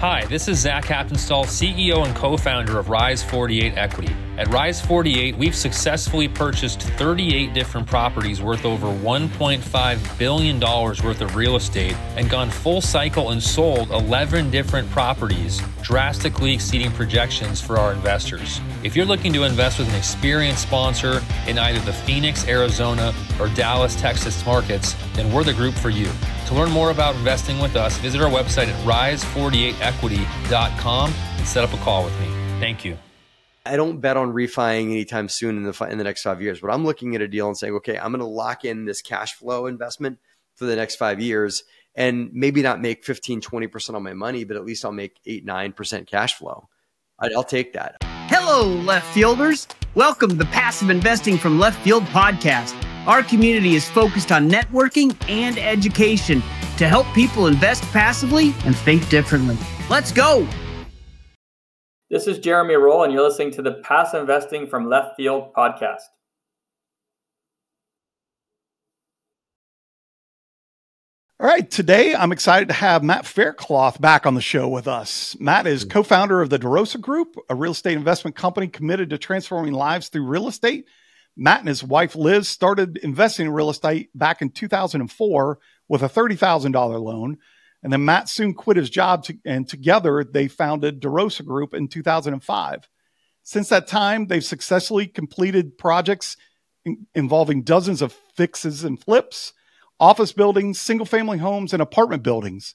Hi, this is Zach Haptonstall, CEO and co founder of Rise 48 Equity. At Rise 48, we've successfully purchased 38 different properties worth over $1.5 billion worth of real estate and gone full cycle and sold 11 different properties, drastically exceeding projections for our investors. If you're looking to invest with an experienced sponsor in either the Phoenix, Arizona, or Dallas, Texas markets, then we're the group for you. To learn more about investing with us, visit our website at rise48equity.com and set up a call with me. Thank you. I don't bet on refining anytime soon in the in the next five years, but I'm looking at a deal and saying, okay, I'm going to lock in this cash flow investment for the next five years and maybe not make 15, 20% on my money, but at least I'll make eight, 9% cash flow. I'll take that. Hello, left fielders. Welcome to the Passive Investing from Left Field podcast. Our community is focused on networking and education to help people invest passively and think differently. Let's go. This is Jeremy Roll, and you're listening to the Pass Investing from Left Field podcast. All right, today I'm excited to have Matt Faircloth back on the show with us. Matt is co founder of the DeRosa Group, a real estate investment company committed to transforming lives through real estate Matt and his wife Liz started investing in real estate back in 2004 with a $30,000 loan. And then Matt soon quit his job to, and together they founded DeRosa Group in 2005. Since that time, they've successfully completed projects in, involving dozens of fixes and flips, office buildings, single family homes, and apartment buildings.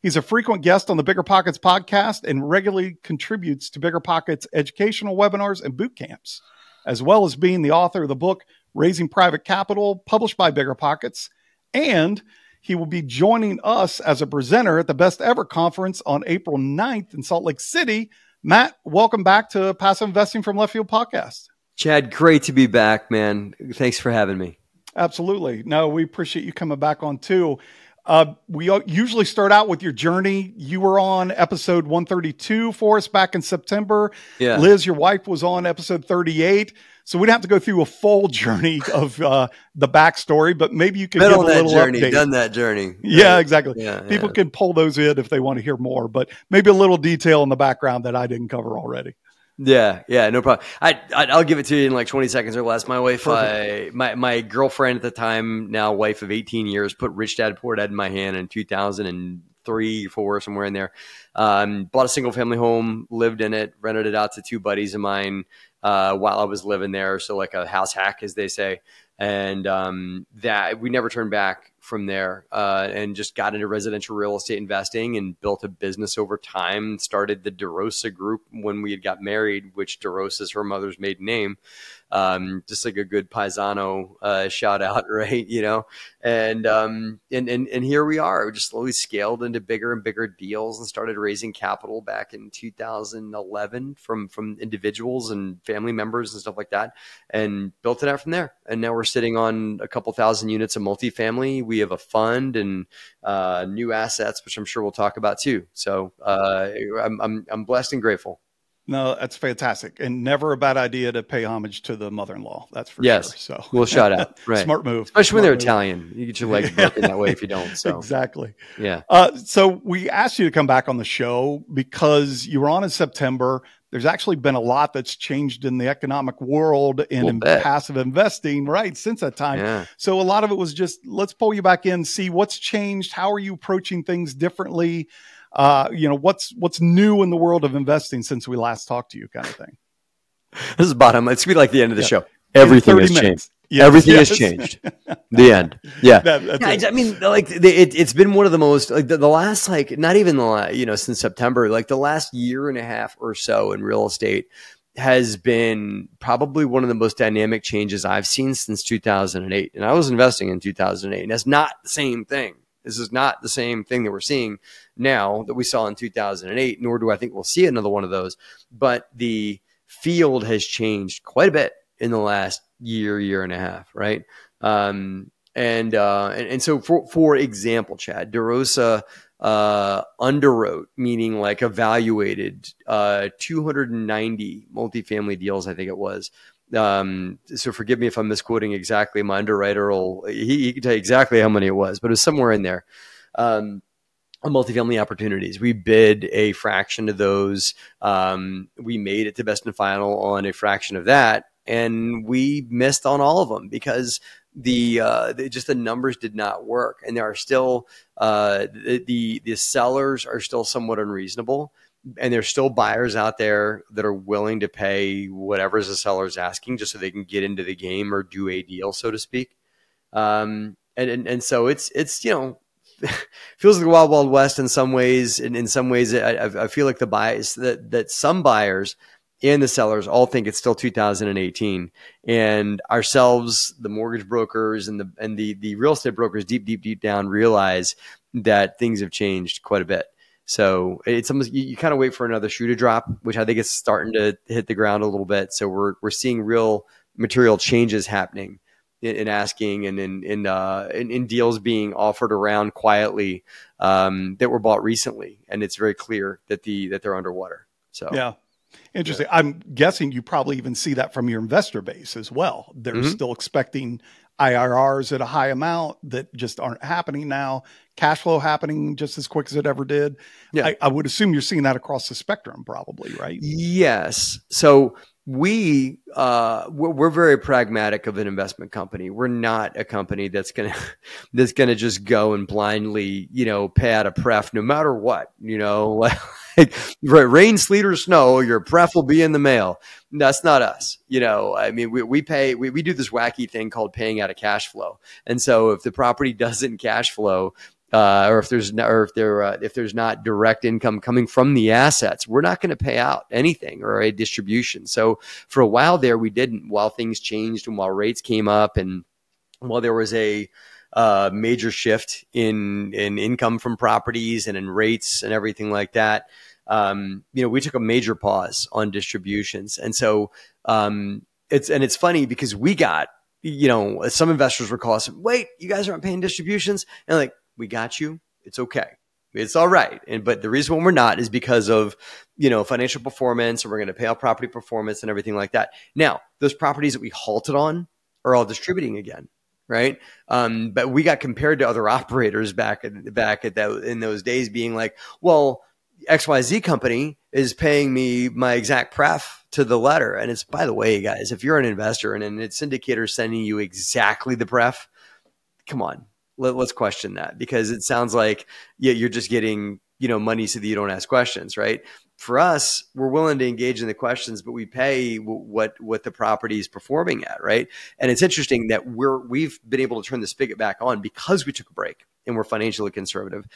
He's a frequent guest on the Bigger Pockets podcast and regularly contributes to Bigger Pockets educational webinars and boot camps as well as being the author of the book Raising Private Capital, published by Bigger Pockets. And he will be joining us as a presenter at the Best Ever Conference on April 9th in Salt Lake City. Matt, welcome back to Passive Investing from Left Field podcast. Chad, great to be back, man. Thanks for having me. Absolutely. No, we appreciate you coming back on too. Uh, we usually start out with your journey. You were on episode 132 for us back in September. Yeah. Liz, your wife, was on episode 38. So we'd have to go through a full journey of uh, the backstory, but maybe you could Been give on a little journey, update. Done that journey. Yeah, exactly. Yeah, People yeah. can pull those in if they want to hear more, but maybe a little detail in the background that I didn't cover already. Yeah, yeah, no problem. I, I will give it to you in like 20 seconds or less. My wife, I, my my girlfriend at the time, now wife of 18 years, put Rich Dad Poor Dad in my hand in 2003, four, somewhere in there. Um, bought a single family home, lived in it, rented it out to two buddies of mine uh, while I was living there. So like a house hack, as they say. And um, that we never turned back from there uh, and just got into residential real estate investing and built a business over time. Started the DeRosa Group when we had got married, which DeRosa is her mother's maiden name. Um, just like a good paisano uh, shout out, right? You know, and um, and and and here we are. We just slowly scaled into bigger and bigger deals and started raising capital back in 2011 from from individuals and family members and stuff like that, and built it out from there. And now we're sitting on a couple thousand units of multifamily. We have a fund and uh, new assets, which I'm sure we'll talk about too. So uh, I'm, I'm I'm blessed and grateful. No, that's fantastic, and never a bad idea to pay homage to the mother-in-law. That's for yes. sure. So we'll shout out. Right, smart move, especially smart when they're move. Italian. You get your legs broken that way if you don't. So exactly. Yeah. Uh, so we asked you to come back on the show because you were on in September. There's actually been a lot that's changed in the economic world and in bet. passive investing, right, since that time. Yeah. So a lot of it was just let's pull you back in, see what's changed, how are you approaching things differently, uh, you know, what's what's new in the world of investing since we last talked to you, kind of thing. This is bottom. It's be like the end of the Yeah. show. Everything 30 has minutes. changed. Yes, Everything yes. has changed. The end. Yeah. That- Yeah. I I mean, like the, it, it's been one of the most like the, the last like not even the la- you know since September, like the last year and a half or so in real estate has been probably one of the most dynamic changes I've seen since 2008. And I was investing in 2008, and that's not the same thing. This is not the same thing that we're seeing now that we saw in 2008, nor do I think we'll see another one of those. But the field has changed quite a bit in the last year, year and a half, right? Um, and, uh, and and so for for example, Chad DeRosa uh, underwrote, meaning like evaluated uh, 290 multifamily deals, I think it was. Um, so forgive me if I'm misquoting exactly. My underwriter will he, he can tell you exactly how many it was, but it was somewhere in there. Um, multifamily opportunities. We bid a fraction of those. Um, we made it to best and final on a fraction of that, and we missed on all of them because the, uh, the just the numbers did not work, and there are still uh, the, the the sellers are still somewhat unreasonable. And there's still buyers out there that are willing to pay whatever the seller's asking just so they can get into the game or do a deal, so to speak. Um, and, and, and so it's, it's, you know, feels like the wild, wild west in some ways. And in some ways, I, I feel like the buyers that, that some buyers and the sellers all think it's still 2018 and ourselves the mortgage brokers and the and the the real estate brokers deep deep deep down realize that things have changed quite a bit so it's almost you, you kind of wait for another shoe to drop which i think is starting to hit the ground a little bit so we're we're seeing real material changes happening in, in asking and in in, uh, in, in deals being offered around quietly um, that were bought recently and it's very clear that the that they're underwater so yeah Interesting. Yeah. I'm guessing you probably even see that from your investor base as well. They're mm-hmm. still expecting IRRs at a high amount that just aren't happening now. Cash flow happening just as quick as it ever did. Yeah. I, I would assume you're seeing that across the spectrum, probably, right? Yes. So we uh, we're, we're, very pragmatic of an investment company. We're not a company that's gonna that's gonna just go and blindly, you know, pay out a pref no matter what. You know, like rain, sleet, or snow, your pref will be in the mail. That's not us. You know, I mean, we, we pay we, we do this wacky thing called paying out of cash flow. And so if the property doesn't cash flow, uh, or if there's no, or if there uh, if there's not direct income coming from the assets, we're not going to pay out anything or a distribution. So for a while there, we didn't. While things changed and while rates came up, and while there was a uh, major shift in in income from properties and in rates and everything like that, um, you know, we took a major pause on distributions, and so um, it's and it's funny because we got you know some investors were calling us, wait, you guys aren't paying distributions, and like we got you. It's okay. It's all right. And but the reason why we're not is because of, you know, financial performance and we're going to pay out property performance and everything like that. Now, those properties that we halted on are all distributing again right? Um, but we got compared to other operators back back at that in those days, being like, well, XYZ company is paying me my exact pref to the letter. And it's by the way, guys, if you're an investor and an syndicator sending you exactly the pref, come on, let, us question that because it sounds like yeah, you're just getting you know money so that you don't ask questions, right? For us, we're willing to engage in the questions, but we pay what what the property is performing at, right? And it's interesting that we're we've been able to turn the spigot back on because we took a break and we're financially conservative,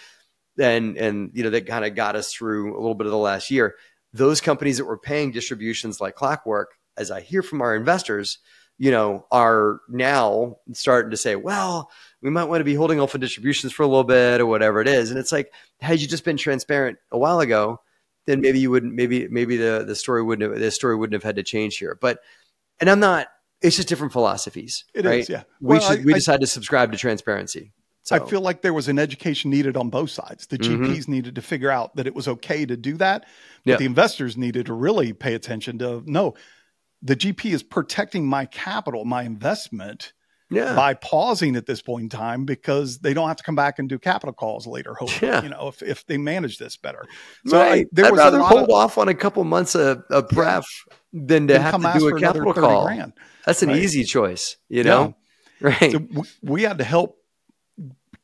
and and you know that kind of got us through a little bit of the last year. Those companies that were paying distributions like clockwork, as I hear from our investors, you know, are now starting to say, well, we might want to be holding off on distributions for a little bit or whatever it is. And it's like, had you just been transparent a while ago, then maybe you wouldn't, maybe, maybe the, the story wouldn't have, the story wouldn't have had to change here. But, and I'm not, it's just different philosophies. It right? is, yeah. We, well, should, I, we decided to subscribe to transparency. So. I feel like there was an education needed on both sides. The mm-hmm. GPs needed to figure out that it was okay to do that, but yeah. the investors needed to really pay attention to no, the GP is protecting my capital, my investment yeah. by pausing at this point in time because they don't have to come back and do capital calls later. Hopefully, yeah. you know, if, if they manage this better. So right. I, there I'd was rather hold of, off on a couple months of, of pref yeah. than to have to do a capital call. Grand, That's an right? easy choice, you know? Right. So we had to help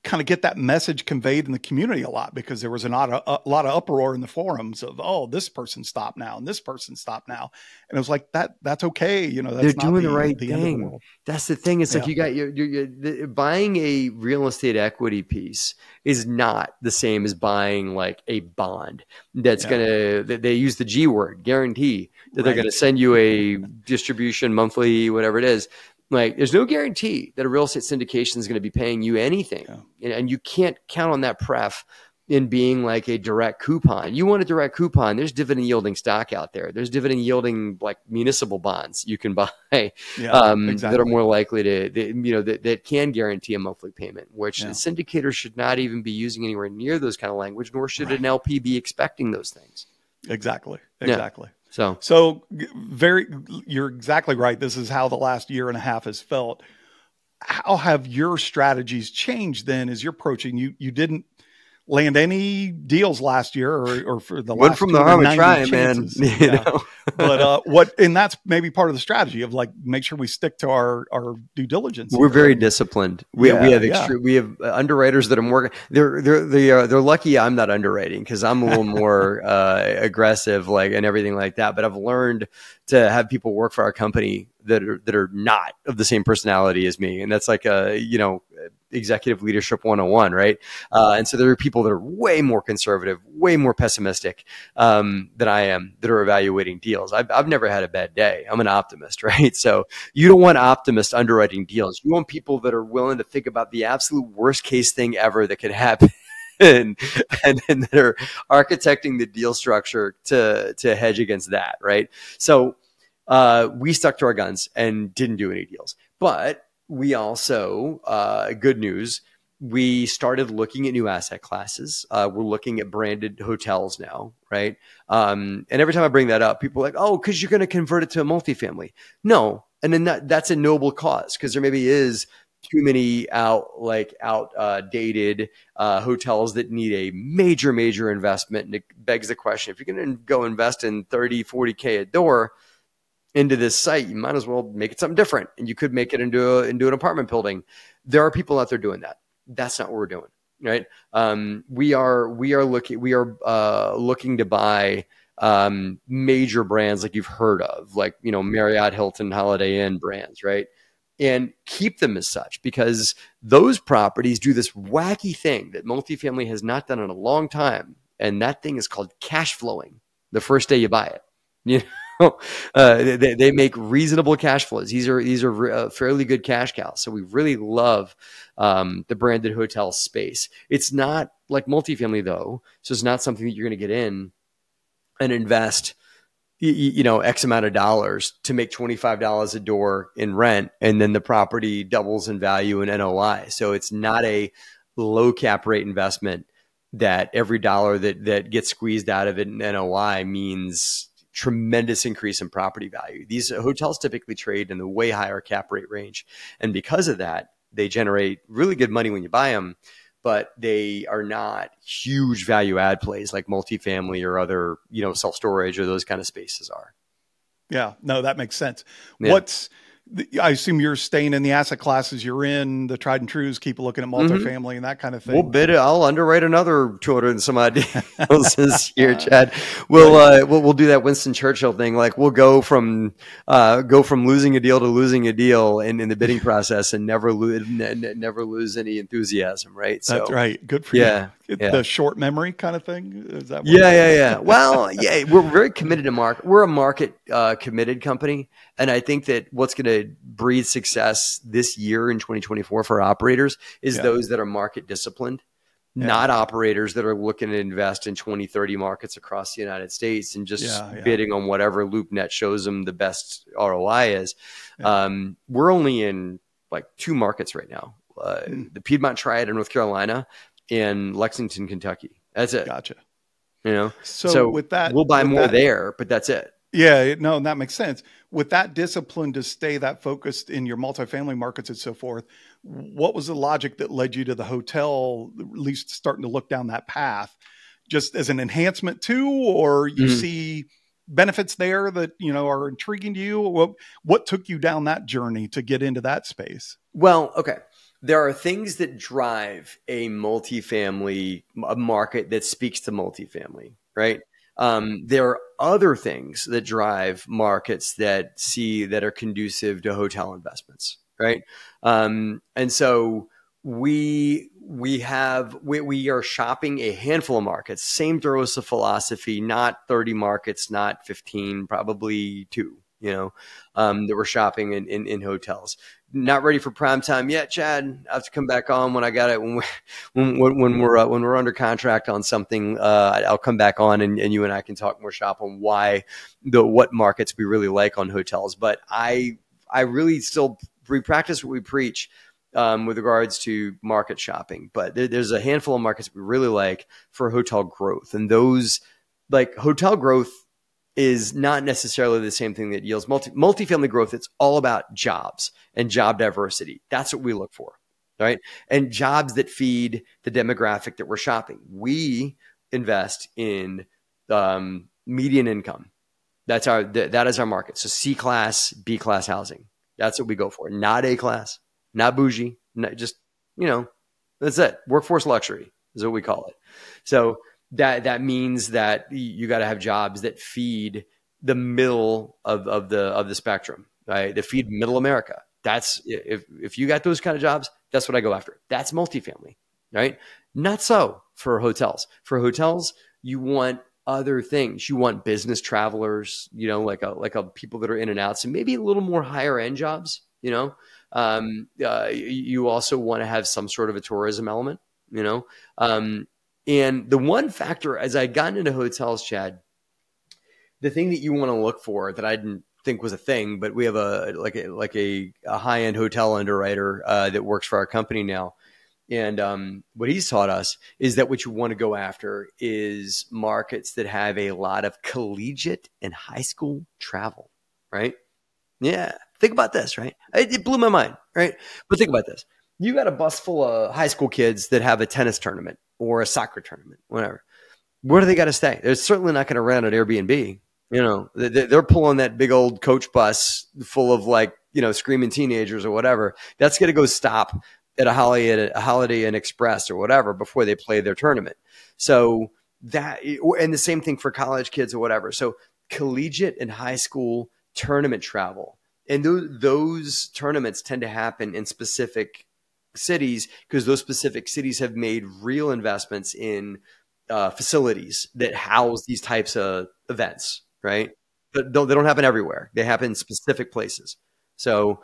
kind of get that message conveyed in the community a lot because there was a lot of, a lot of uproar in the forums of oh this person stopped now and this person stopped now and it was like that that's okay you know they're doing the, the, right the thing the that's the thing it's yeah. like you got your, your, your the, buying a real estate equity piece is not the same as buying like a bond that's yeah. gonna they use the g word guarantee that right. they're gonna send you a distribution monthly whatever it is like, there's no guarantee that a real estate syndication is going to be paying you anything, yeah. and you can't count on that pref in being like a direct coupon. You want a direct coupon. There's dividend yielding stock out there. There's dividend yielding like municipal bonds you can buy yeah, um, exactly. that are more likely to, that, you know, that, that can guarantee a monthly payment, which yeah. the syndicator should not even be using anywhere near those kind of language, nor should right. an LP be expecting those things. Exactly. Exactly. Yeah. So, so very, you're exactly right. This is how the last year and a half has felt. How have your strategies changed then as you're approaching? You you didn't land any deals last year or, or for the Went last from the harm of 290 trying, man. You Yeah. know? but uh, what and that's maybe part of the strategy of like make sure we stick to our our due diligence. We're here. very disciplined. We, Yeah, we have yeah. we have uh, underwriters that are working. They're they're they are, they're lucky I'm not underwriting because I'm a little more uh, aggressive, like and everything like that. But I've learned to have people work for our company that are that are not of the same personality as me, and that's like a you know executive leadership 101 right? Uh, and so there are people that are way more conservative way more pessimistic um, than i am that are evaluating deals. I've, I've never had a bad day. I'm an optimist right? So you don't want optimists underwriting deals. You want people that are willing to think about the absolute worst case thing ever that could happen and, and and that are architecting the deal structure to to hedge against that right? So uh, we stuck to our guns and didn't do any deals but we also, uh, good news, we started looking at new asset classes. Uh, we're looking at branded hotels now, right? Um, and every time I bring that up, people are like, oh, because you're going to convert it to a multifamily. No. And then that, that's a noble cause because there maybe is too many out like outdated uh, hotels that need a major major investment and it begs the question if you're going to go invest in 30 40k a door into this site, you might as well make it something different, and you could make it into a, into an apartment building. There are people out there doing that. That's not what we're doing, right? Um, we are we are looking we are uh, looking to buy um, major brands like you've heard of, like you know Marriott, Hilton, Holiday Inn brands, right? And keep them as such because those properties do this wacky thing that multifamily has not done in a long time, and that thing is called cash flowing. The first day you buy it, you know, uh, they, they make reasonable cash flows. These are these are uh, fairly good cash cows. So we really love um, the branded hotel space. It's not like multifamily though, so it's not something that you're going to get in and invest. You, know, X amount of dollars to make twenty five dollars a door in rent, and then the property doubles in value in NOI. So it's not a low cap rate investment that every dollar that that gets squeezed out of it in NOI means tremendous increase in property value. These hotels typically trade in the way higher cap rate range. And because of that, they generate really good money when you buy them, but they are not huge value add plays like multifamily or other, you know, self storage or those kind of spaces are. Yeah, no, that makes sense. Yeah. What's I assume you're staying in the asset classes you're in, the tried and trues, keep looking at multifamily and that kind of thing. We'll bid it. I'll underwrite another 200 and some odd deals this year, Chad. We'll, uh, we'll, we'll do that Winston Churchill thing. Like we'll go from, uh, go from losing a deal to losing a deal in, in the bidding process and never lose, never lose any enthusiasm. Right. So, That's right. Good for Yeah, you. Yeah. The short memory kind of thing. Is that? what- Yeah, yeah, yeah. Well, yeah, we're very committed to market. We're a market uh, committed company, and I think that what's going to breed success this year in 2024 for operators is Yeah. those that are market disciplined, Yeah. not operators that are looking to invest in 20, 30 markets across the United States and just Yeah, yeah. bidding on whatever LoopNet shows them the best ROI is. Um, we're only in like two markets right now: uh, Hmm. the Piedmont Triad in North Carolina and Lexington, Kentucky. That's it. Gotcha. You know. So, So with that, we'll buy more that- there, but that's it. Yeah, no, and that makes sense. With that discipline to stay that focused in your multifamily markets and so forth, what was the logic that led you to the hotel, at least starting to look down that path? Just as an enhancement too, or you Mhm. see benefits there that you know are intriguing to you? What what took you down that journey to get into that space? Well, okay. There are things that drive a multifamily a market that speaks to multifamily, right? Um, there are other things that drive markets that see that are conducive to hotel investments, right? Um, and so we we have we, we are shopping a handful of markets. Same DeRosa philosophy, not thirty markets, not fifteen, probably two. You know, um, that we're shopping in, in, in hotels not ready for prime time yet, Chad. I have to come back on when I got it when we, when when, we're uh, when we're under contract on something. Uh, I'll come back on and, and you and I can talk more shop on why the what markets we really like on hotels. But I I really still we practice what we preach. Um, with regards to market shopping, but there, there's a handful of markets we really like for hotel growth, and those like hotel growth is not necessarily the same thing that yields multi multifamily growth. It's all about jobs and job diversity. That's what we look for. right? And jobs that feed the demographic that we're shopping. We invest in um, median income. That's our th- that is our market. So C class, B class housing. That's what we go for. Not A class, not bougie, not just you know, that's it. Workforce luxury is what we call it. So that that means that you got to have jobs that feed the middle of, of the of the spectrum, right? That feed middle America. That's if if you got those kind of jobs, that's what I go after. That's multifamily, right? Not so for hotels. For hotels, you want other things. You want business travelers, you know, like a like a people that are in and out. So maybe a little more higher end jobs, you know. Um, uh, you also want to have some sort of a tourism element, you know. Um, and the one factor, as I got into hotels, Chad, the thing that you want to look for that I didn't think was a thing, but we have a like a like a, a high end hotel underwriter uh, that works for our company now. And um, what he's taught us is that what you want to go after is markets that have a lot of collegiate and high school travel, right? Yeah, think about this, right? It, it blew my mind, right? But think about this: you got a bus full of high school kids that have a tennis tournament or a soccer tournament, whatever. Where do they got to stay? They're certainly not going to rent an Airbnb you know, they're pulling that big old coach bus full of like, you know, screaming teenagers or whatever. That's going to go stop at a Holiday, Inn Express or whatever before they play their tournament. So that, and the same thing for college kids or whatever. So collegiate and high school tournament travel. And those tournaments tend to happen in specific cities because those specific cities have made real investments in uh, facilities that house these types of events right? But they don't happen everywhere. They happen in specific places. So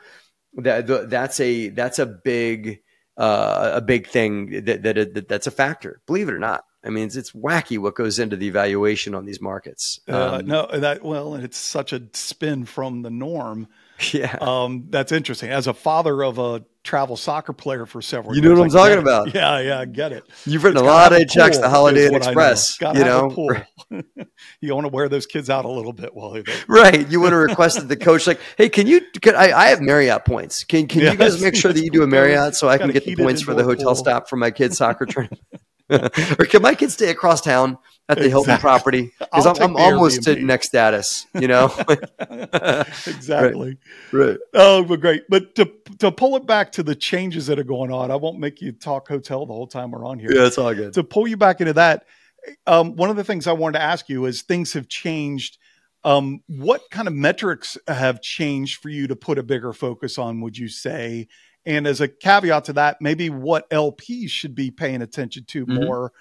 that that's a that's a big uh, a big thing that, that, that that's a factor. Believe it or not. I mean, it's, it's wacky what goes into the evaluation on these markets. Um, uh, no, that well, it's such a spin from the norm. Yeah, um, that's interesting. As a father of a travel soccer player for several. You know what I'm talking about? Yeah, yeah, I get it. You've written it's a lot of checks to Holiday Inn Express. Know. You know, you want to wear those kids out a little bit while they're there. Right. You want to request that the coach like, hey, can you? Can, I, I have Marriott points. Can can yes. you guys make sure that you do a Marriott so I can get the points for the hotel pool. stop for my kids' soccer tournament? or can my kids stay across town at the exactly. Hilton property? Because I'm, I'm almost to next status, you know? exactly. Right. right. Oh, but great. But to, to pull it back to the changes that are going on, I won't make you talk hotel the whole time we're on here. Yeah, it's all good. To pull you back into that, um, one of the things I wanted to ask you is things have changed. Um, what kind of metrics have changed for you to put a bigger focus on, would you say? And as a caveat to that, maybe what LPs should be paying attention to mm-hmm. more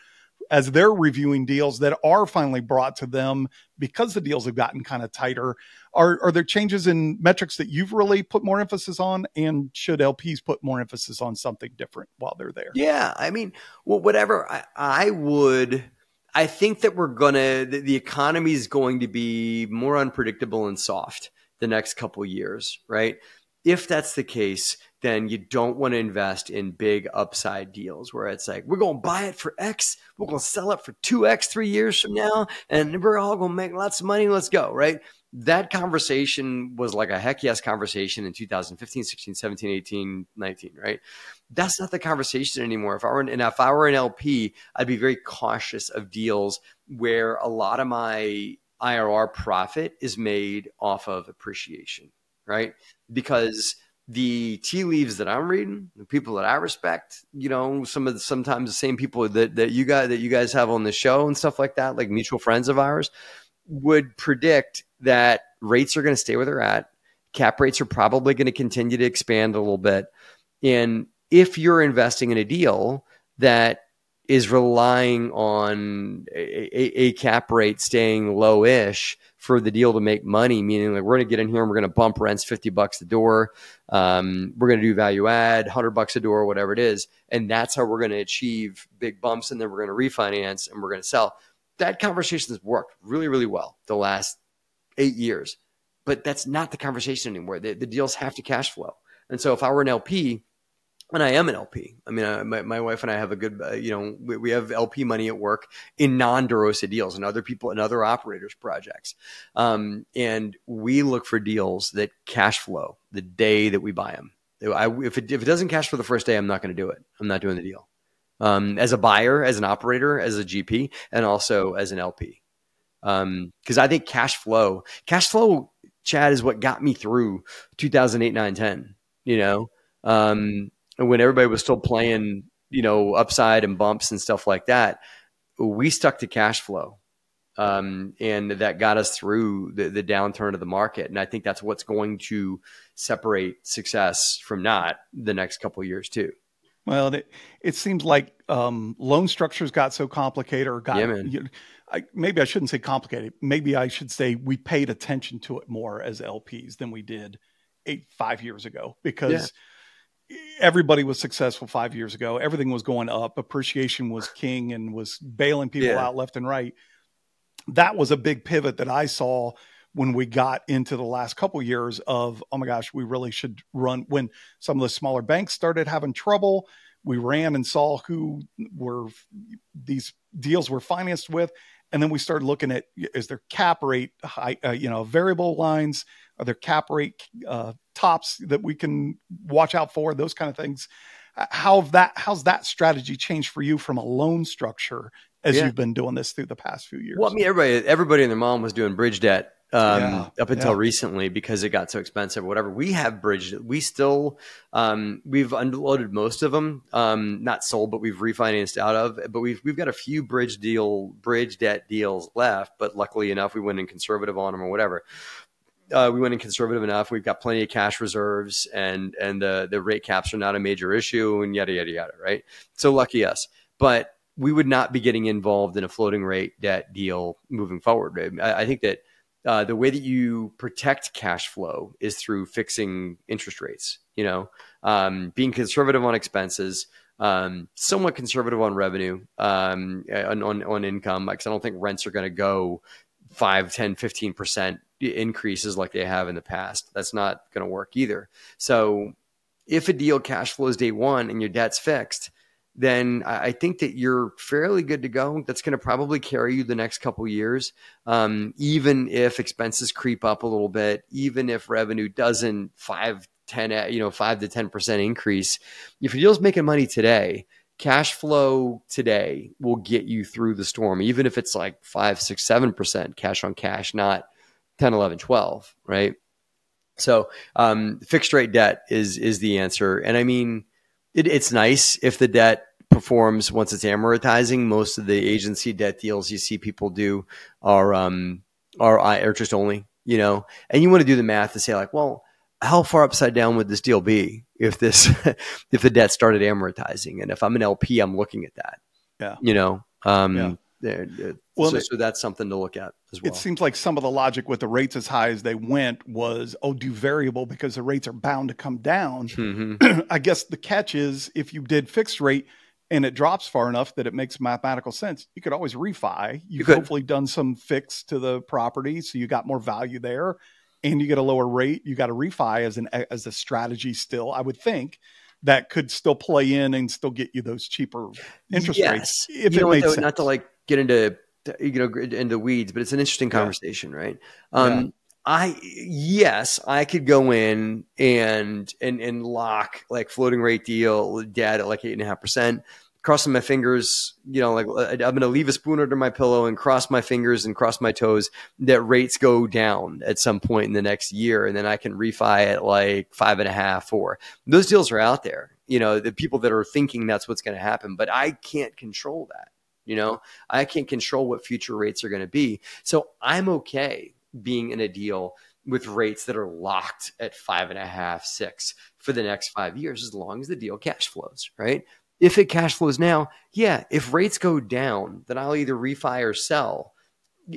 as they're reviewing deals that are finally brought to them because the deals have gotten kind of tighter. Are, are there changes in metrics that you've really put more emphasis on? And should LPs put more emphasis on something different while they're there? Yeah. I mean, well, whatever I, I would. I think that we're gonna the, the economy is going to be more unpredictable and soft the next couple years, right? If that's the case, then you don't want to invest in big upside deals where it's like, we're going to buy it for X, we're going to sell it for 2X three years from now, and we're all going to make lots of money. Let's go, right? That conversation was like a heck yes conversation in 2015, 16, 17, 18, 19, right? That's not the conversation anymore. If I were an, and if I were an LP, I'd be very cautious of deals where a lot of my IRR profit is made off of appreciation, right? Because the tea leaves that I'm reading, the people that I respect, you know, some of the, sometimes the same people that, that you guys that you guys have on the show and stuff like that, like mutual friends of ours, would predict that rates are going to stay where they're at. Cap rates are probably going to continue to expand a little bit. And if you're investing in a deal that is relying on a, a, cap rate staying low-ish for the deal to make money, meaning like we're going to get in here and we're going to bump rents 50 bucks a door. Um, we're going to do value add 100 bucks a door, whatever it is. And that's how we're going to achieve big bumps. And then we're going to refinance and we're going to sell. That conversation has worked really, really well the last eight years. But that's not the conversation anymore. The, the deals have to cash flow. And so if I were an LP, and I am an LP. I mean, I, my, my wife and I have a good, uh, you know, we, we, have LP money at work in non DeRosa deals and other people and other operators projects. Um, and we look for deals that cash flow the day that we buy them, I, if it if it doesn't cash for the first day, I'm not going to do it. I'm not doing the deal. Um, as a buyer, as an operator, as a GP, and also as an LP, because um, I think cash flow, cash flow, Chad is what got me through 2008, 9, 10. You know, um, when everybody was still playing, you know, upside and bumps and stuff like that, we stuck to cash flow. Um, and that got us through the, the downturn of the market. And I think that's what's going to separate success from not the next couple years too. Well, it, it seems like um, loan structures got so complicated or got, yeah, you, I, maybe I shouldn't say complicated. Maybe I should say we paid attention to it more as LPs than we did eight, five years ago because yeah. Everybody was successful five years ago. Everything was going up. Appreciation was king and was bailing people yeah. out left and right. That was a big pivot that I saw when we got into the last couple of years of oh my gosh we really should run when some of the smaller banks started having trouble we ran and saw who were these deals were financed with and then we started looking at is there cap rate high uh, you know variable lines are there cap rate uh, tops that we can watch out for those kind of things how that how's that strategy changed for you from a loan structure as yeah. you've been doing this through the past few years well i mean everybody everybody and their mom was doing bridge debt um, yeah, up until yeah. recently because it got so expensive or whatever. We have bridged. We still um, we've unloaded most of them, um, not sold, but we've refinanced out of. But we've we've got a few bridge deal bridge debt deals left. But luckily enough, we went in conservative on them or whatever. Uh, we went in conservative enough. We've got plenty of cash reserves, and and the the rate caps are not a major issue, and yada yada yada. Right. So lucky us. But we would not be getting involved in a floating rate debt deal moving forward. I, I think that uh, the way that you protect cash flow is through fixing interest rates. You know, um, being conservative on expenses, um, somewhat conservative on revenue, um, on, on, on income. Because I don't think rents are going to go 5, 10, 15 percent increases like they have in the past. That's not going to work either. So, if a deal cash flows day one and your debt's fixed, then I think that you're fairly good to go. That's going to probably carry you the next couple years, um, even if expenses creep up a little bit, even if revenue doesn't five ten you know, five to 10% increase. If your deal's making money today, cash flow today will get you through the storm, even if it's like five, six, seven percent cash on cash, not 10, 11, 12, right? So um, fixed rate debt is is the answer. And I mean, it, it's nice if the debt performs once it's amortizing. Most of the agency debt deals you see people do are um, are interest only, you know, and you want to do the math to say like, well, how far upside down would this deal be if this if the debt started amortizing? And if I'm an LP, I'm looking at that. Yeah, you know. Um, yeah. Well, so, so, that's something to look at as well. It seems like some of the logic with the rates as high as they went was, oh, do variable because the rates are bound to come down. Mm-hmm. I guess the catch is if you did fixed rate and it drops far enough that it makes mathematical sense, you could always refi. You've you hopefully done some fix to the property, so you got more value there, and you get a lower rate. You got a refi as an as a strategy still. I would think that could still play in and still get you those cheaper interest yes. rates if you it made sense. Not to like get into you know into weeds, but it's an interesting conversation, yeah. right? Um, yeah. I yes, I could go in and and and lock like floating rate deal debt at like eight and a half percent. Crossing my fingers, you know, like I'm going to leave a spoon under my pillow and cross my fingers and cross my toes that rates go down at some point in the next year, and then I can refi at like five and a half, four. Those deals are out there. You know, the people that are thinking that's what's going to happen, but I can't control that. You know, I can't control what future rates are going to be. So I'm okay being in a deal with rates that are locked at five and a half, six for the next five years, as long as the deal cash flows, right? If it cash flows now, yeah, if rates go down, then I'll either refi or sell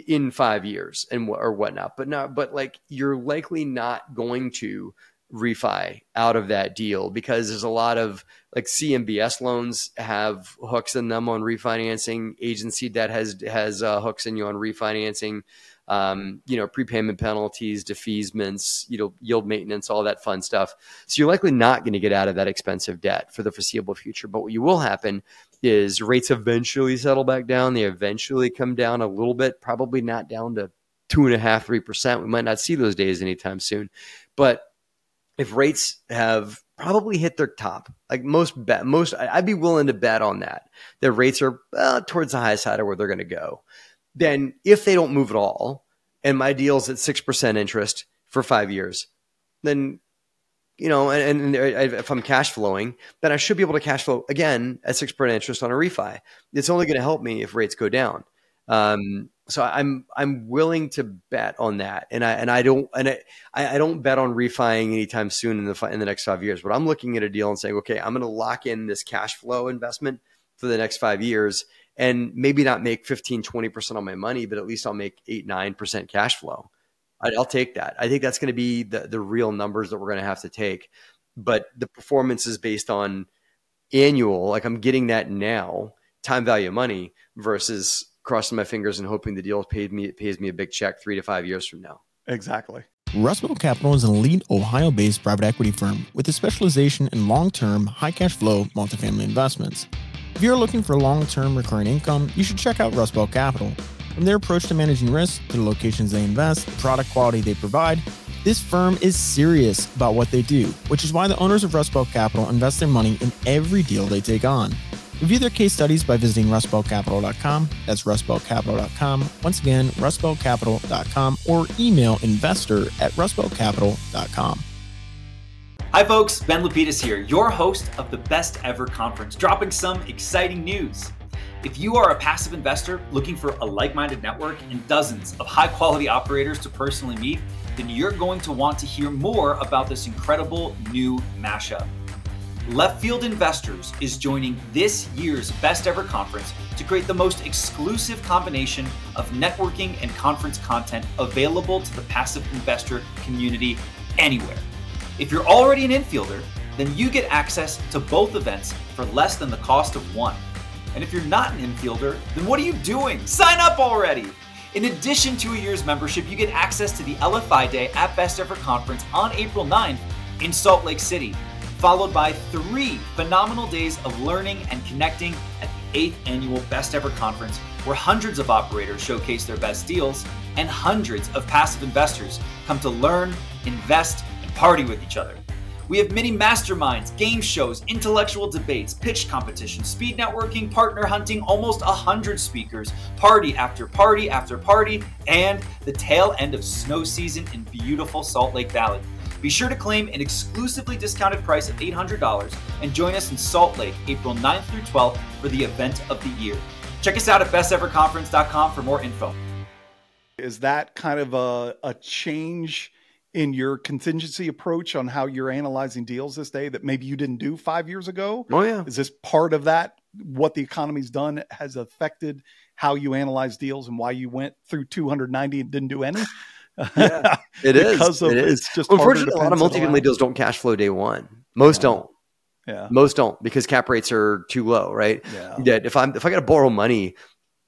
in five years and or whatnot. But not, but like you're likely not going to refi out of that deal because there's a lot of like CMBS loans have hooks in them on refinancing. Agency debt has has uh, hooks in you on refinancing. Um, you know, prepayment penalties, defeasements, you know, yield maintenance, all that fun stuff. So you're likely not going to get out of that expensive debt for the foreseeable future. But what you will happen is rates eventually settle back down. They eventually come down a little bit, probably not down to two and a half, three percent. We might not see those days anytime soon, but if rates have probably hit their top. Like most bet, most I'd be willing to bet on that. Their rates are uh, towards the high side of where they're going to go. Then if they don't move at all, and my deal's at six percent interest for five years, then you know, and, and, if I'm cash flowing, then I should be able to cash flow again at six percent interest on a refi. It's only going to help me if rates go down. Um, so I'm I'm willing to bet on that, and I and I don't and I, I don't bet on refining anytime soon in the in the next five years. But I'm looking at a deal and saying, okay, I'm going to lock in this cash flow investment for the next five years, and maybe not make 15, 20 percent on my money, but at least I'll make eight, nine percent cash flow. I'll take that. I think that's going to be the the real numbers that we're going to have to take. But the performance is based on annual, like I'm getting that now, time value of money versus crossing my fingers and hoping the deal paid me pays me a big check three to five years from now. Exactly. Rustbelt Capital is an elite Ohio-based private equity firm with a specialization in long-term, high cash flow multifamily investments. If you're looking for long-term recurring income, you should check out Rustbelt Capital. From their approach to managing risk to the locations they invest, the product quality they provide, this firm is serious about what they do, which is why the owners of Rustbelt Capital invest their money in every deal they take on. Review their case studies by visiting rustbeltcapital.com. That's rustbeltcapital.com. Once again, rustbeltcapital.com or email investor at rustbeltcapital.com. Hi, folks. Ben Lapidus here, your host of the Best Ever Conference, dropping some exciting news. If you are a passive investor looking for a like minded network and dozens of high quality operators to personally meet, then you're going to want to hear more about this incredible new mashup. Left Field Investors is joining this year's Best Ever Conference to create the most exclusive combination of networking and conference content available to the passive investor community anywhere. If you're already an infielder, then you get access to both events for less than the cost of one. And if you're not an infielder, then what are you doing? Sign up already! In addition to a year's membership, you get access to the LFI Day at Best Ever Conference on April 9th in Salt Lake City followed by three phenomenal days of learning and connecting at the 8th annual Best Ever Conference, where hundreds of operators showcase their best deals and hundreds of passive investors come to learn, invest, and party with each other. We have many masterminds, game shows, intellectual debates, pitch competitions, speed networking, partner hunting, almost 100 speakers, party after party after party, and the tail end of snow season in beautiful Salt Lake Valley. Be sure to claim an exclusively discounted price of $800 and join us in Salt Lake April 9th through 12th for the event of the year. Check us out at besteverconference.com for more info. Is that kind of a, a change in your contingency approach on how you're analyzing deals this day that maybe you didn't do five years ago? Oh, yeah. Is this part of that? What the economy's done has affected how you analyze deals and why you went through 290 and didn't do any? Yeah, it is. because of, it is. it's just unfortunately a lot of multifamily deals don't cash flow day one. Most yeah. don't. Yeah. Most don't because cap rates are too low, right? Yeah. That if I'm if I got to borrow money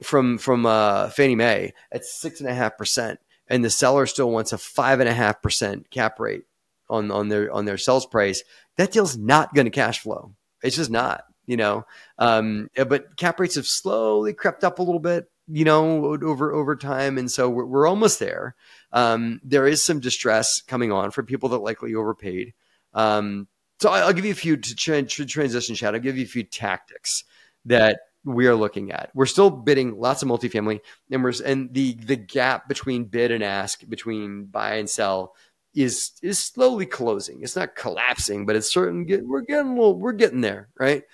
from from uh, Fannie Mae at six and a half percent, and the seller still wants a five and a half percent cap rate on on their on their sales price, that deal's not going to cash flow. It's just not, you know. Um, but cap rates have slowly crept up a little bit, you know, over over time, and so we're, we're almost there. Um, there is some distress coming on for people that likely overpaid. Um, so I'll give you a few to, tra- to transition chat. I'll give you a few tactics that we are looking at. We're still bidding lots of multifamily, and we're and the the gap between bid and ask, between buy and sell, is is slowly closing. It's not collapsing, but it's certain. We're getting little, we're getting there, right?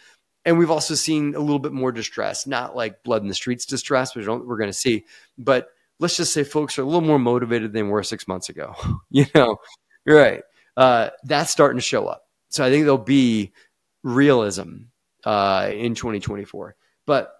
And we've also seen a little bit more distress, not like blood in the streets distress, which we're going to see, but let's just say folks are a little more motivated than were six months ago. you know, right? Uh, that's starting to show up. So I think there'll be realism uh, in 2024. But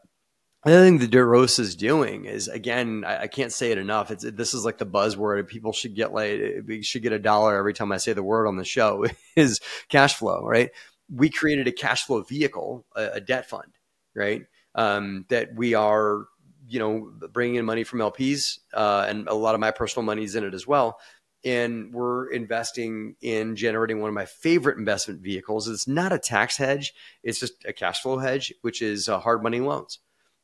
other thing the DeRosa is doing is again, I, I, can't say it enough. It's this is like the buzzword. People should get like should get a dollar every time I say the word on the show is cash flow, right? We created a cash flow vehicle, a, a debt fund, right? Um, that we are you know, bringing in money from LPs, uh, and a lot of my personal money is in it as well. And we're investing in generating one of my favorite investment vehicles. It's not a tax hedge; it's just a cash flow hedge, which is uh, hard money loans.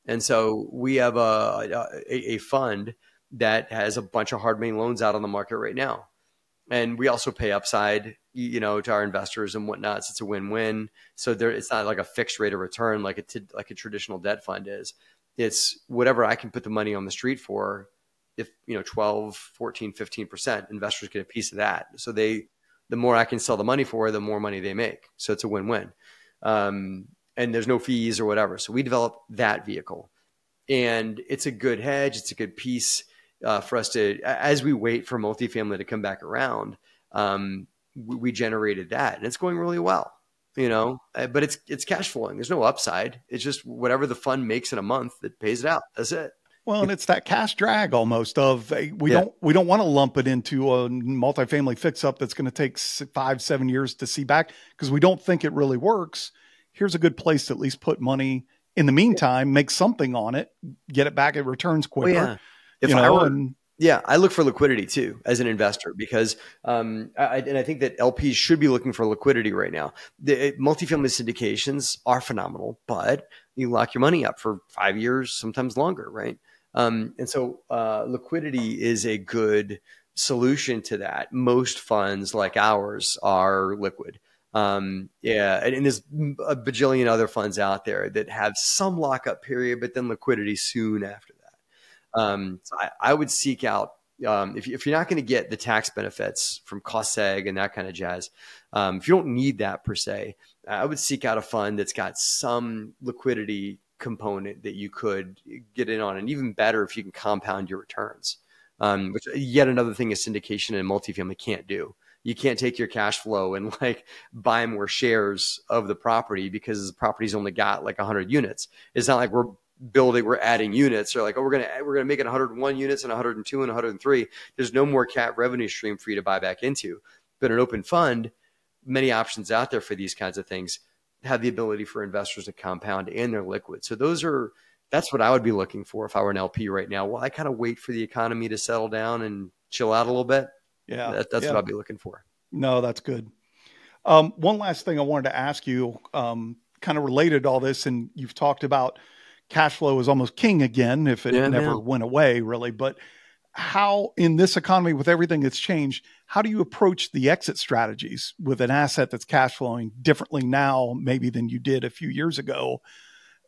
And so we have a, a, a fund that has a bunch of hard money loans out on the market right now. And we also pay upside, you know, to our investors and whatnot. So it's a win-win. So there, it's not like a fixed rate of return like a t- like a traditional debt fund is. It's whatever I can put the money on the street for. If you know 12, 14, 15 percent, investors get a piece of that. So they, the more I can sell the money for, the more money they make. So it's a win-win. Um, and there's no fees or whatever. So we develop that vehicle, and it's a good hedge. It's a good piece uh, for us to, as we wait for multifamily to come back around, um, we, we, generated that, and it's going really well. You know, uh, but it's it's cash flowing. There's no upside. It's just whatever the fund makes in a month that pays it out. That's it. Well, and it's that cash drag almost of we yeah. don't we don't want to lump it into a multifamily fix up that's going to take five seven years to see back because we don't think it really works. Here's a good place to at least put money in the meantime, make something on it, get it back, it returns quicker. Well, yeah. If you know, I were, and, yeah, I look for liquidity too as an investor because, um, I, and I think that LPs should be looking for liquidity right now. The multifamily syndications are phenomenal, but you lock your money up for five years, sometimes longer, right? Um, and so uh, liquidity is a good solution to that. Most funds like ours are liquid. Um, yeah, and, and, there's a bajillion other funds out there that have some lockup period, but then liquidity soon after um, so I, I, would seek out um, if, if, you're not going to get the tax benefits from cost seg and that kind of jazz, um, if you don't need that per se, I would seek out a fund that's got some liquidity component that you could get in on, and even better if you can compound your returns. Um, which yet another thing is syndication and multifamily can't do. You can't take your cash flow and like buy more shares of the property because the property's only got like 100 units. It's not like we're building, we're adding units. They're like, oh, we're gonna we're gonna make it 101 units and 102 and 103. There's no more cap revenue stream for you to buy back into. But an open fund, many options out there for these kinds of things have the ability for investors to compound and they're liquid. So those are that's what I would be looking for if I were an LP right now. Well, I kind of wait for the economy to settle down and chill out a little bit. Yeah, that, that's yeah. what I'd be looking for. No, that's good. Um, one last thing I wanted to ask you, um, kind of related to all this, and you've talked about cash flow is almost king again if it yeah, never man. went away really but how in this economy with everything that's changed how do you approach the exit strategies with an asset that's cash flowing differently now maybe than you did a few years ago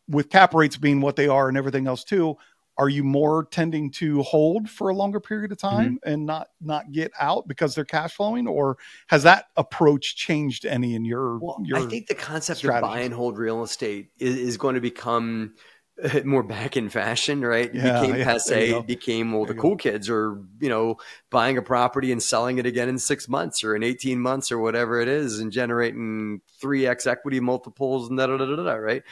with cap rates being what they are and everything else too are you more tending to hold for a longer period of time mm-hmm. and not not get out because they're cash flowing or has that approach changed any in your well, your i think the concept strategies? of buy and hold real estate is, is going to become more back in fashion, right? Yeah, became yeah, passe, became well, the cool kids are, you know, buying a property and selling it again in six months or in 18 months or whatever it is and generating 3x equity multiples and da da da da, da right?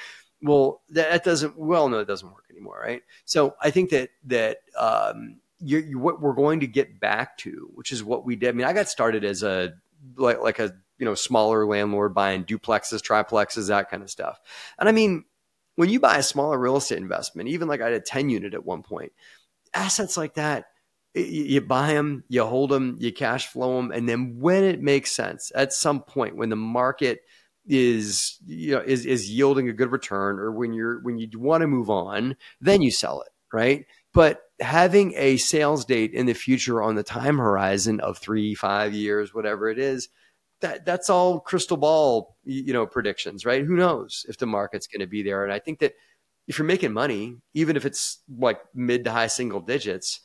Well, that, that doesn't, well, no, it doesn't work anymore, right? So I think that, that, um, you're, you, what we're going to get back to, which is what we did. I mean, I got started as a, like, like a, you know, smaller landlord buying duplexes, triplexes, that kind of stuff. And I mean, when you buy a smaller real estate investment, even like I had a 10 unit at one point, assets like that, you buy them, you hold them, you cash flow them, and then when it makes sense, at some point when the market is you know is is yielding a good return, or when you're when you want to move on, then you sell it, right? But having a sales date in the future on the time horizon of three, five years, whatever it is, that that's all crystal ball, you know, predictions, right? Who knows if the market's going to be there? And I think that if you're making money, even if it's like mid to high single digits,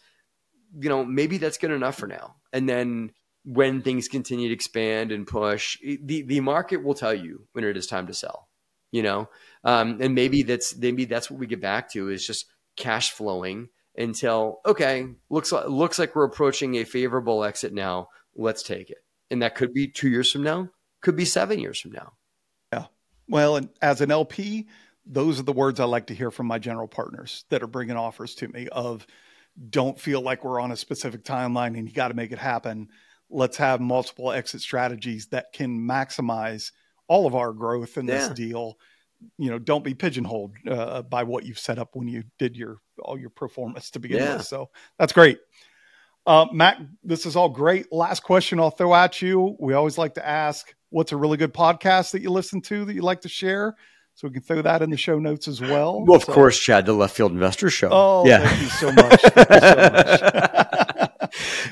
you know, maybe that's good enough for now. And then when things continue to expand and push, the the market will tell you when it is time to sell. You know, um, and maybe that's maybe that's what we get back to is just cash flowing until okay, looks like looks like we're approaching a favorable exit now. Let's take it and that could be two years from now, could be seven years from now. Yeah. Well, and as an LP, those are the words I like to hear from my general partners that are bringing offers to me of don't feel like we're on a specific timeline and you got to make it happen. Let's have multiple exit strategies that can maximize all of our growth in yeah. this deal. You know, don't be pigeonholed uh, by what you've set up when you did your all your performance to begin yeah. with. So that's great. Uh, Matt, this is all great. Last question I'll throw at you. We always like to ask what's a really good podcast that you listen to that you like to share? So we can throw that in the show notes as well. Well, of so, course, Chad, the Left Field Investor Show. Oh, yeah. thank you so much.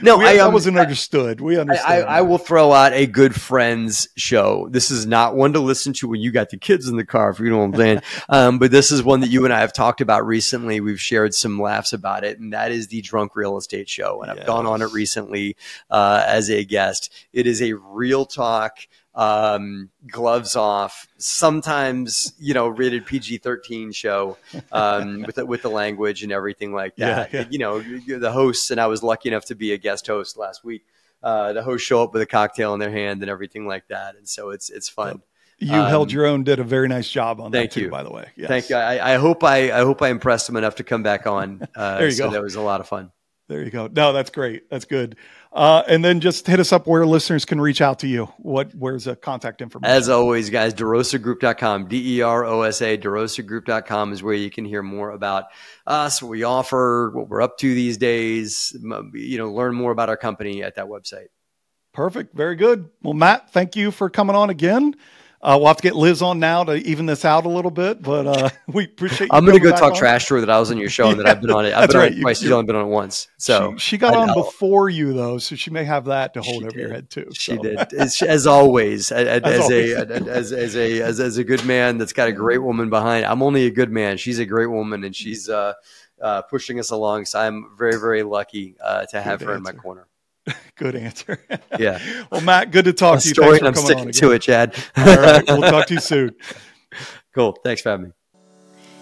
You so much. No, we, I, um, wasn't understood. We I, understand. I, I will throw out a good friends show. This is not one to listen to when you got the kids in the car, if you know what I'm saying. um, but this is one that you and I have talked about recently. We've shared some laughs about it, and that is the Drunk Real Estate Show. And I've gone on it recently uh, as a guest. It is a real talk um, gloves off, sometimes you know rated PG thirteen show um, with the, with the language and everything like that. yeah. You know, the hosts and I was lucky enough to be a guest host last week. Uh, the hosts show up with a cocktail in their hand and everything like that, and so it's it's fun. you held um, your own, did a very nice job on thank that too, you. by the way. Yes. Thank you. I, I hope I I hope I impressed them enough to come back on. Uh, There you so go. That was a lot of fun. There you go. No, that's great. That's good. Uh, and then just hit us up where listeners can reach out to you. What where's the contact information? As always, guys, DeRosaGroup.com, D E R O S A, DeRosaGroup.com is where you can hear more about us, what we offer, what we're up to these days. You know, learn more about our company at that website. Perfect. Very good. Well, Matt, thank you for coming on again. Uh, we'll have to get Liz on now to even this out a little bit, but uh, we appreciate. You I'm going to go talk on. trash to her that I was on your show and that I've been on it. I've been on right. it You- twice. She's only been on it once. So she, she got on before you though, so she may have that to hold She over your head too. She so. did, as, as always, as, as, As a as, as a as, as a good man that's got a great woman behind. I'm only a good man. She's a great woman, and she's uh, uh, pushing us along. So I'm very very lucky uh, to have Good her in my corner. Good answer. Yeah. well, Matt, good to talk A to you. story, Thanks for I'm coming sticking on to it, Chad. All right, we'll talk to you soon. cool. Thanks for having me.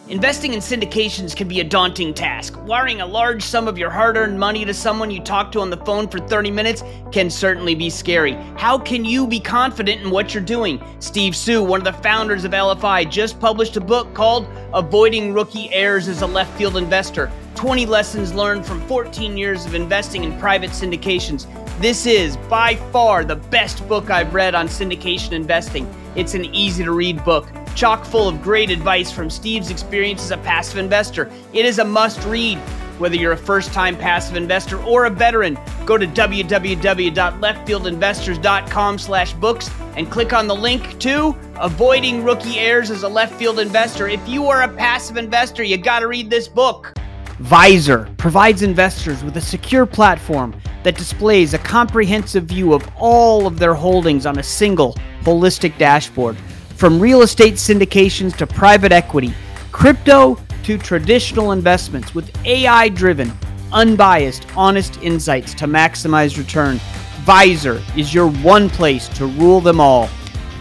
Investing in syndications can be a daunting task. Wiring a large sum of your hard earned money to someone you talk to on the phone for 30 minutes can certainly be scary. How can you be confident in what you're doing? Steve Suh, one of the founders of LFI, just published a book called Avoiding Rookie Errors as a Left Field Investor 20 Lessons Learned from 14 Years of Investing in Private Syndications. This is by far the best book I've read on syndication investing. It's an easy to read book, chock full of great advice from Steve's experience as a passive investor. It is a must read. Whether you're a first time passive investor or a veteran, go to www.leftfieldinvestors.com slash books and click on the link to Avoiding Rookie Errors as a Left Field Investor. If you are a passive investor, you got to read this book. Vyzer provides investors with a secure platform that displays a comprehensive view of all of their holdings on a single, holistic dashboard. From real estate syndications to private equity, crypto to traditional investments with AI driven, unbiased, honest insights to maximize return. Vyzer is your one place to rule them all.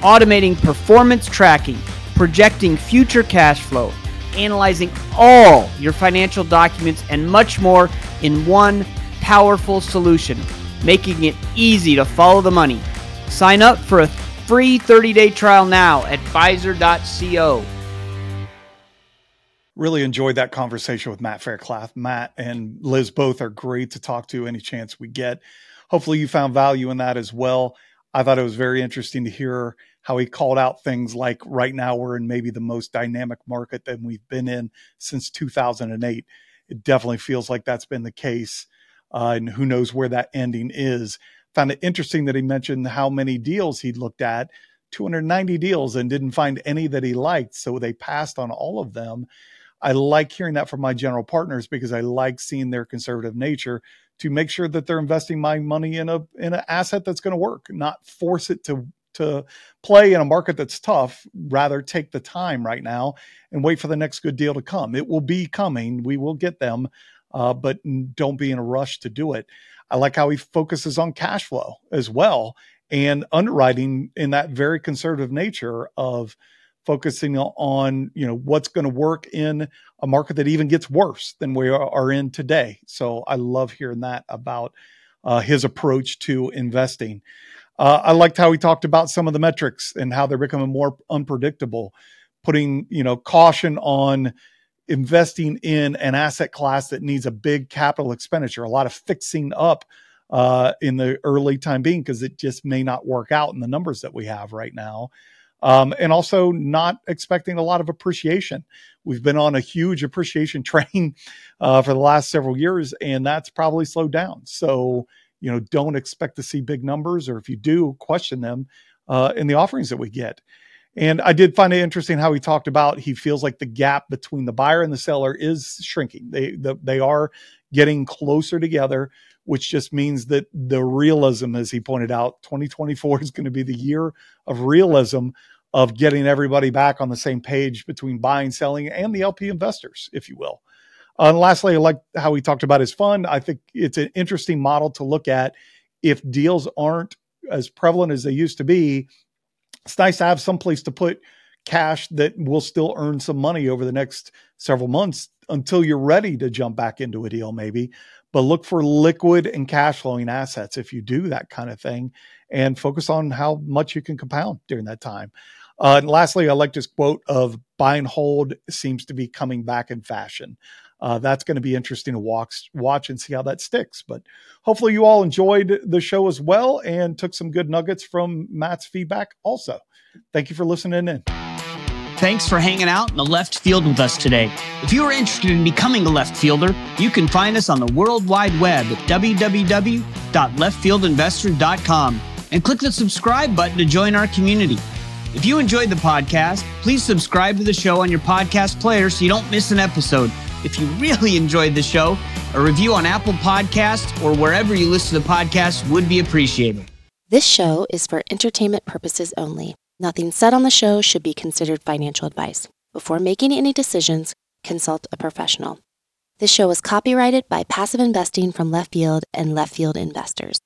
Automating performance tracking, projecting future cash flow, analyzing all your financial documents, and much more in one powerful solution, making it easy to follow the money. Sign up for a free 30 day trial now at Vyzer.co. Really enjoyed that conversation with Matt Faircloth. Matt and Liz both are great to talk to any chance we get. Hopefully, you found value in that as well. I thought it was very interesting to hear how he called out things like right now we're in maybe the most dynamic market that we've been in since 2008. It definitely feels like that's been the case. Uh, and who knows where that ending is. Found it interesting that he mentioned how many deals he'd looked at 290 deals and didn't find any that he liked. So they passed on all of them. I like hearing that from my general partners because I like seeing their conservative nature to make sure that they're investing my money in a in an asset that's going to work, not force it to to play in a market that's tough. Rather take the time right now and wait for the next good deal to come. It will be coming. We will get them, uh, but don't be in a rush to do it. I like how he focuses on cash flow as well and underwriting in that very conservative nature of focusing on you know what's going to work in a market that even gets worse than we are, in today. So I love hearing that about uh, his approach to investing. Uh, I liked how he talked about some of the metrics and how they're becoming more unpredictable, putting you know caution on investing in an asset class that needs a big capital expenditure, a lot of fixing up uh, in the early time being because it just may not work out in the numbers that we have right now. Um, and also not expecting a lot of appreciation. We've been on a huge appreciation train uh, for the last several years, and that's probably slowed down. So, you know, don't expect to see big numbers, or if you do, question them uh, in the offerings that we get. And I did find it interesting how he talked about he feels like the gap between the buyer and the seller is shrinking. They the, they are getting closer together, which just means that the realism, as he pointed out, 2024 is going to be the year of realism of getting everybody back on the same page between buying, selling, and the LP investors, if you will. Uh, and lastly, I like how he talked about his fund. I think it's an interesting model to look at if deals aren't as prevalent as they used to be. It's nice to have some place to put cash that will still earn some money over the next several months until you're ready to jump back into a deal, maybe. But look for liquid and cash flowing assets if you do that kind of thing and focus on how much you can compound during that time. Uh, and lastly, I like this quote of buy and hold seems to be coming back in fashion. Uh, that's going to be interesting to watch, watch and see how that sticks. But hopefully, you all enjoyed the show as well and took some good nuggets from Matt's feedback also. Thank you for listening in. Thanks for hanging out in the left field with us today. If you are interested in becoming a left fielder, you can find us on the World Wide Web at www.leftfieldinvestor.com and click the subscribe button to join our community. If you enjoyed the podcast, please subscribe to the show on your podcast player so you don't miss an episode. If you really enjoyed the show, a review on Apple Podcasts or wherever you listen to podcasts would be appreciated. This show is for entertainment purposes only. Nothing said on the show should be considered financial advice. Before making any decisions, consult a professional. This show is copyrighted by Passive Investing from Left Field and Left Field Investors.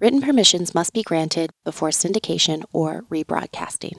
Written permissions must be granted before syndication or rebroadcasting.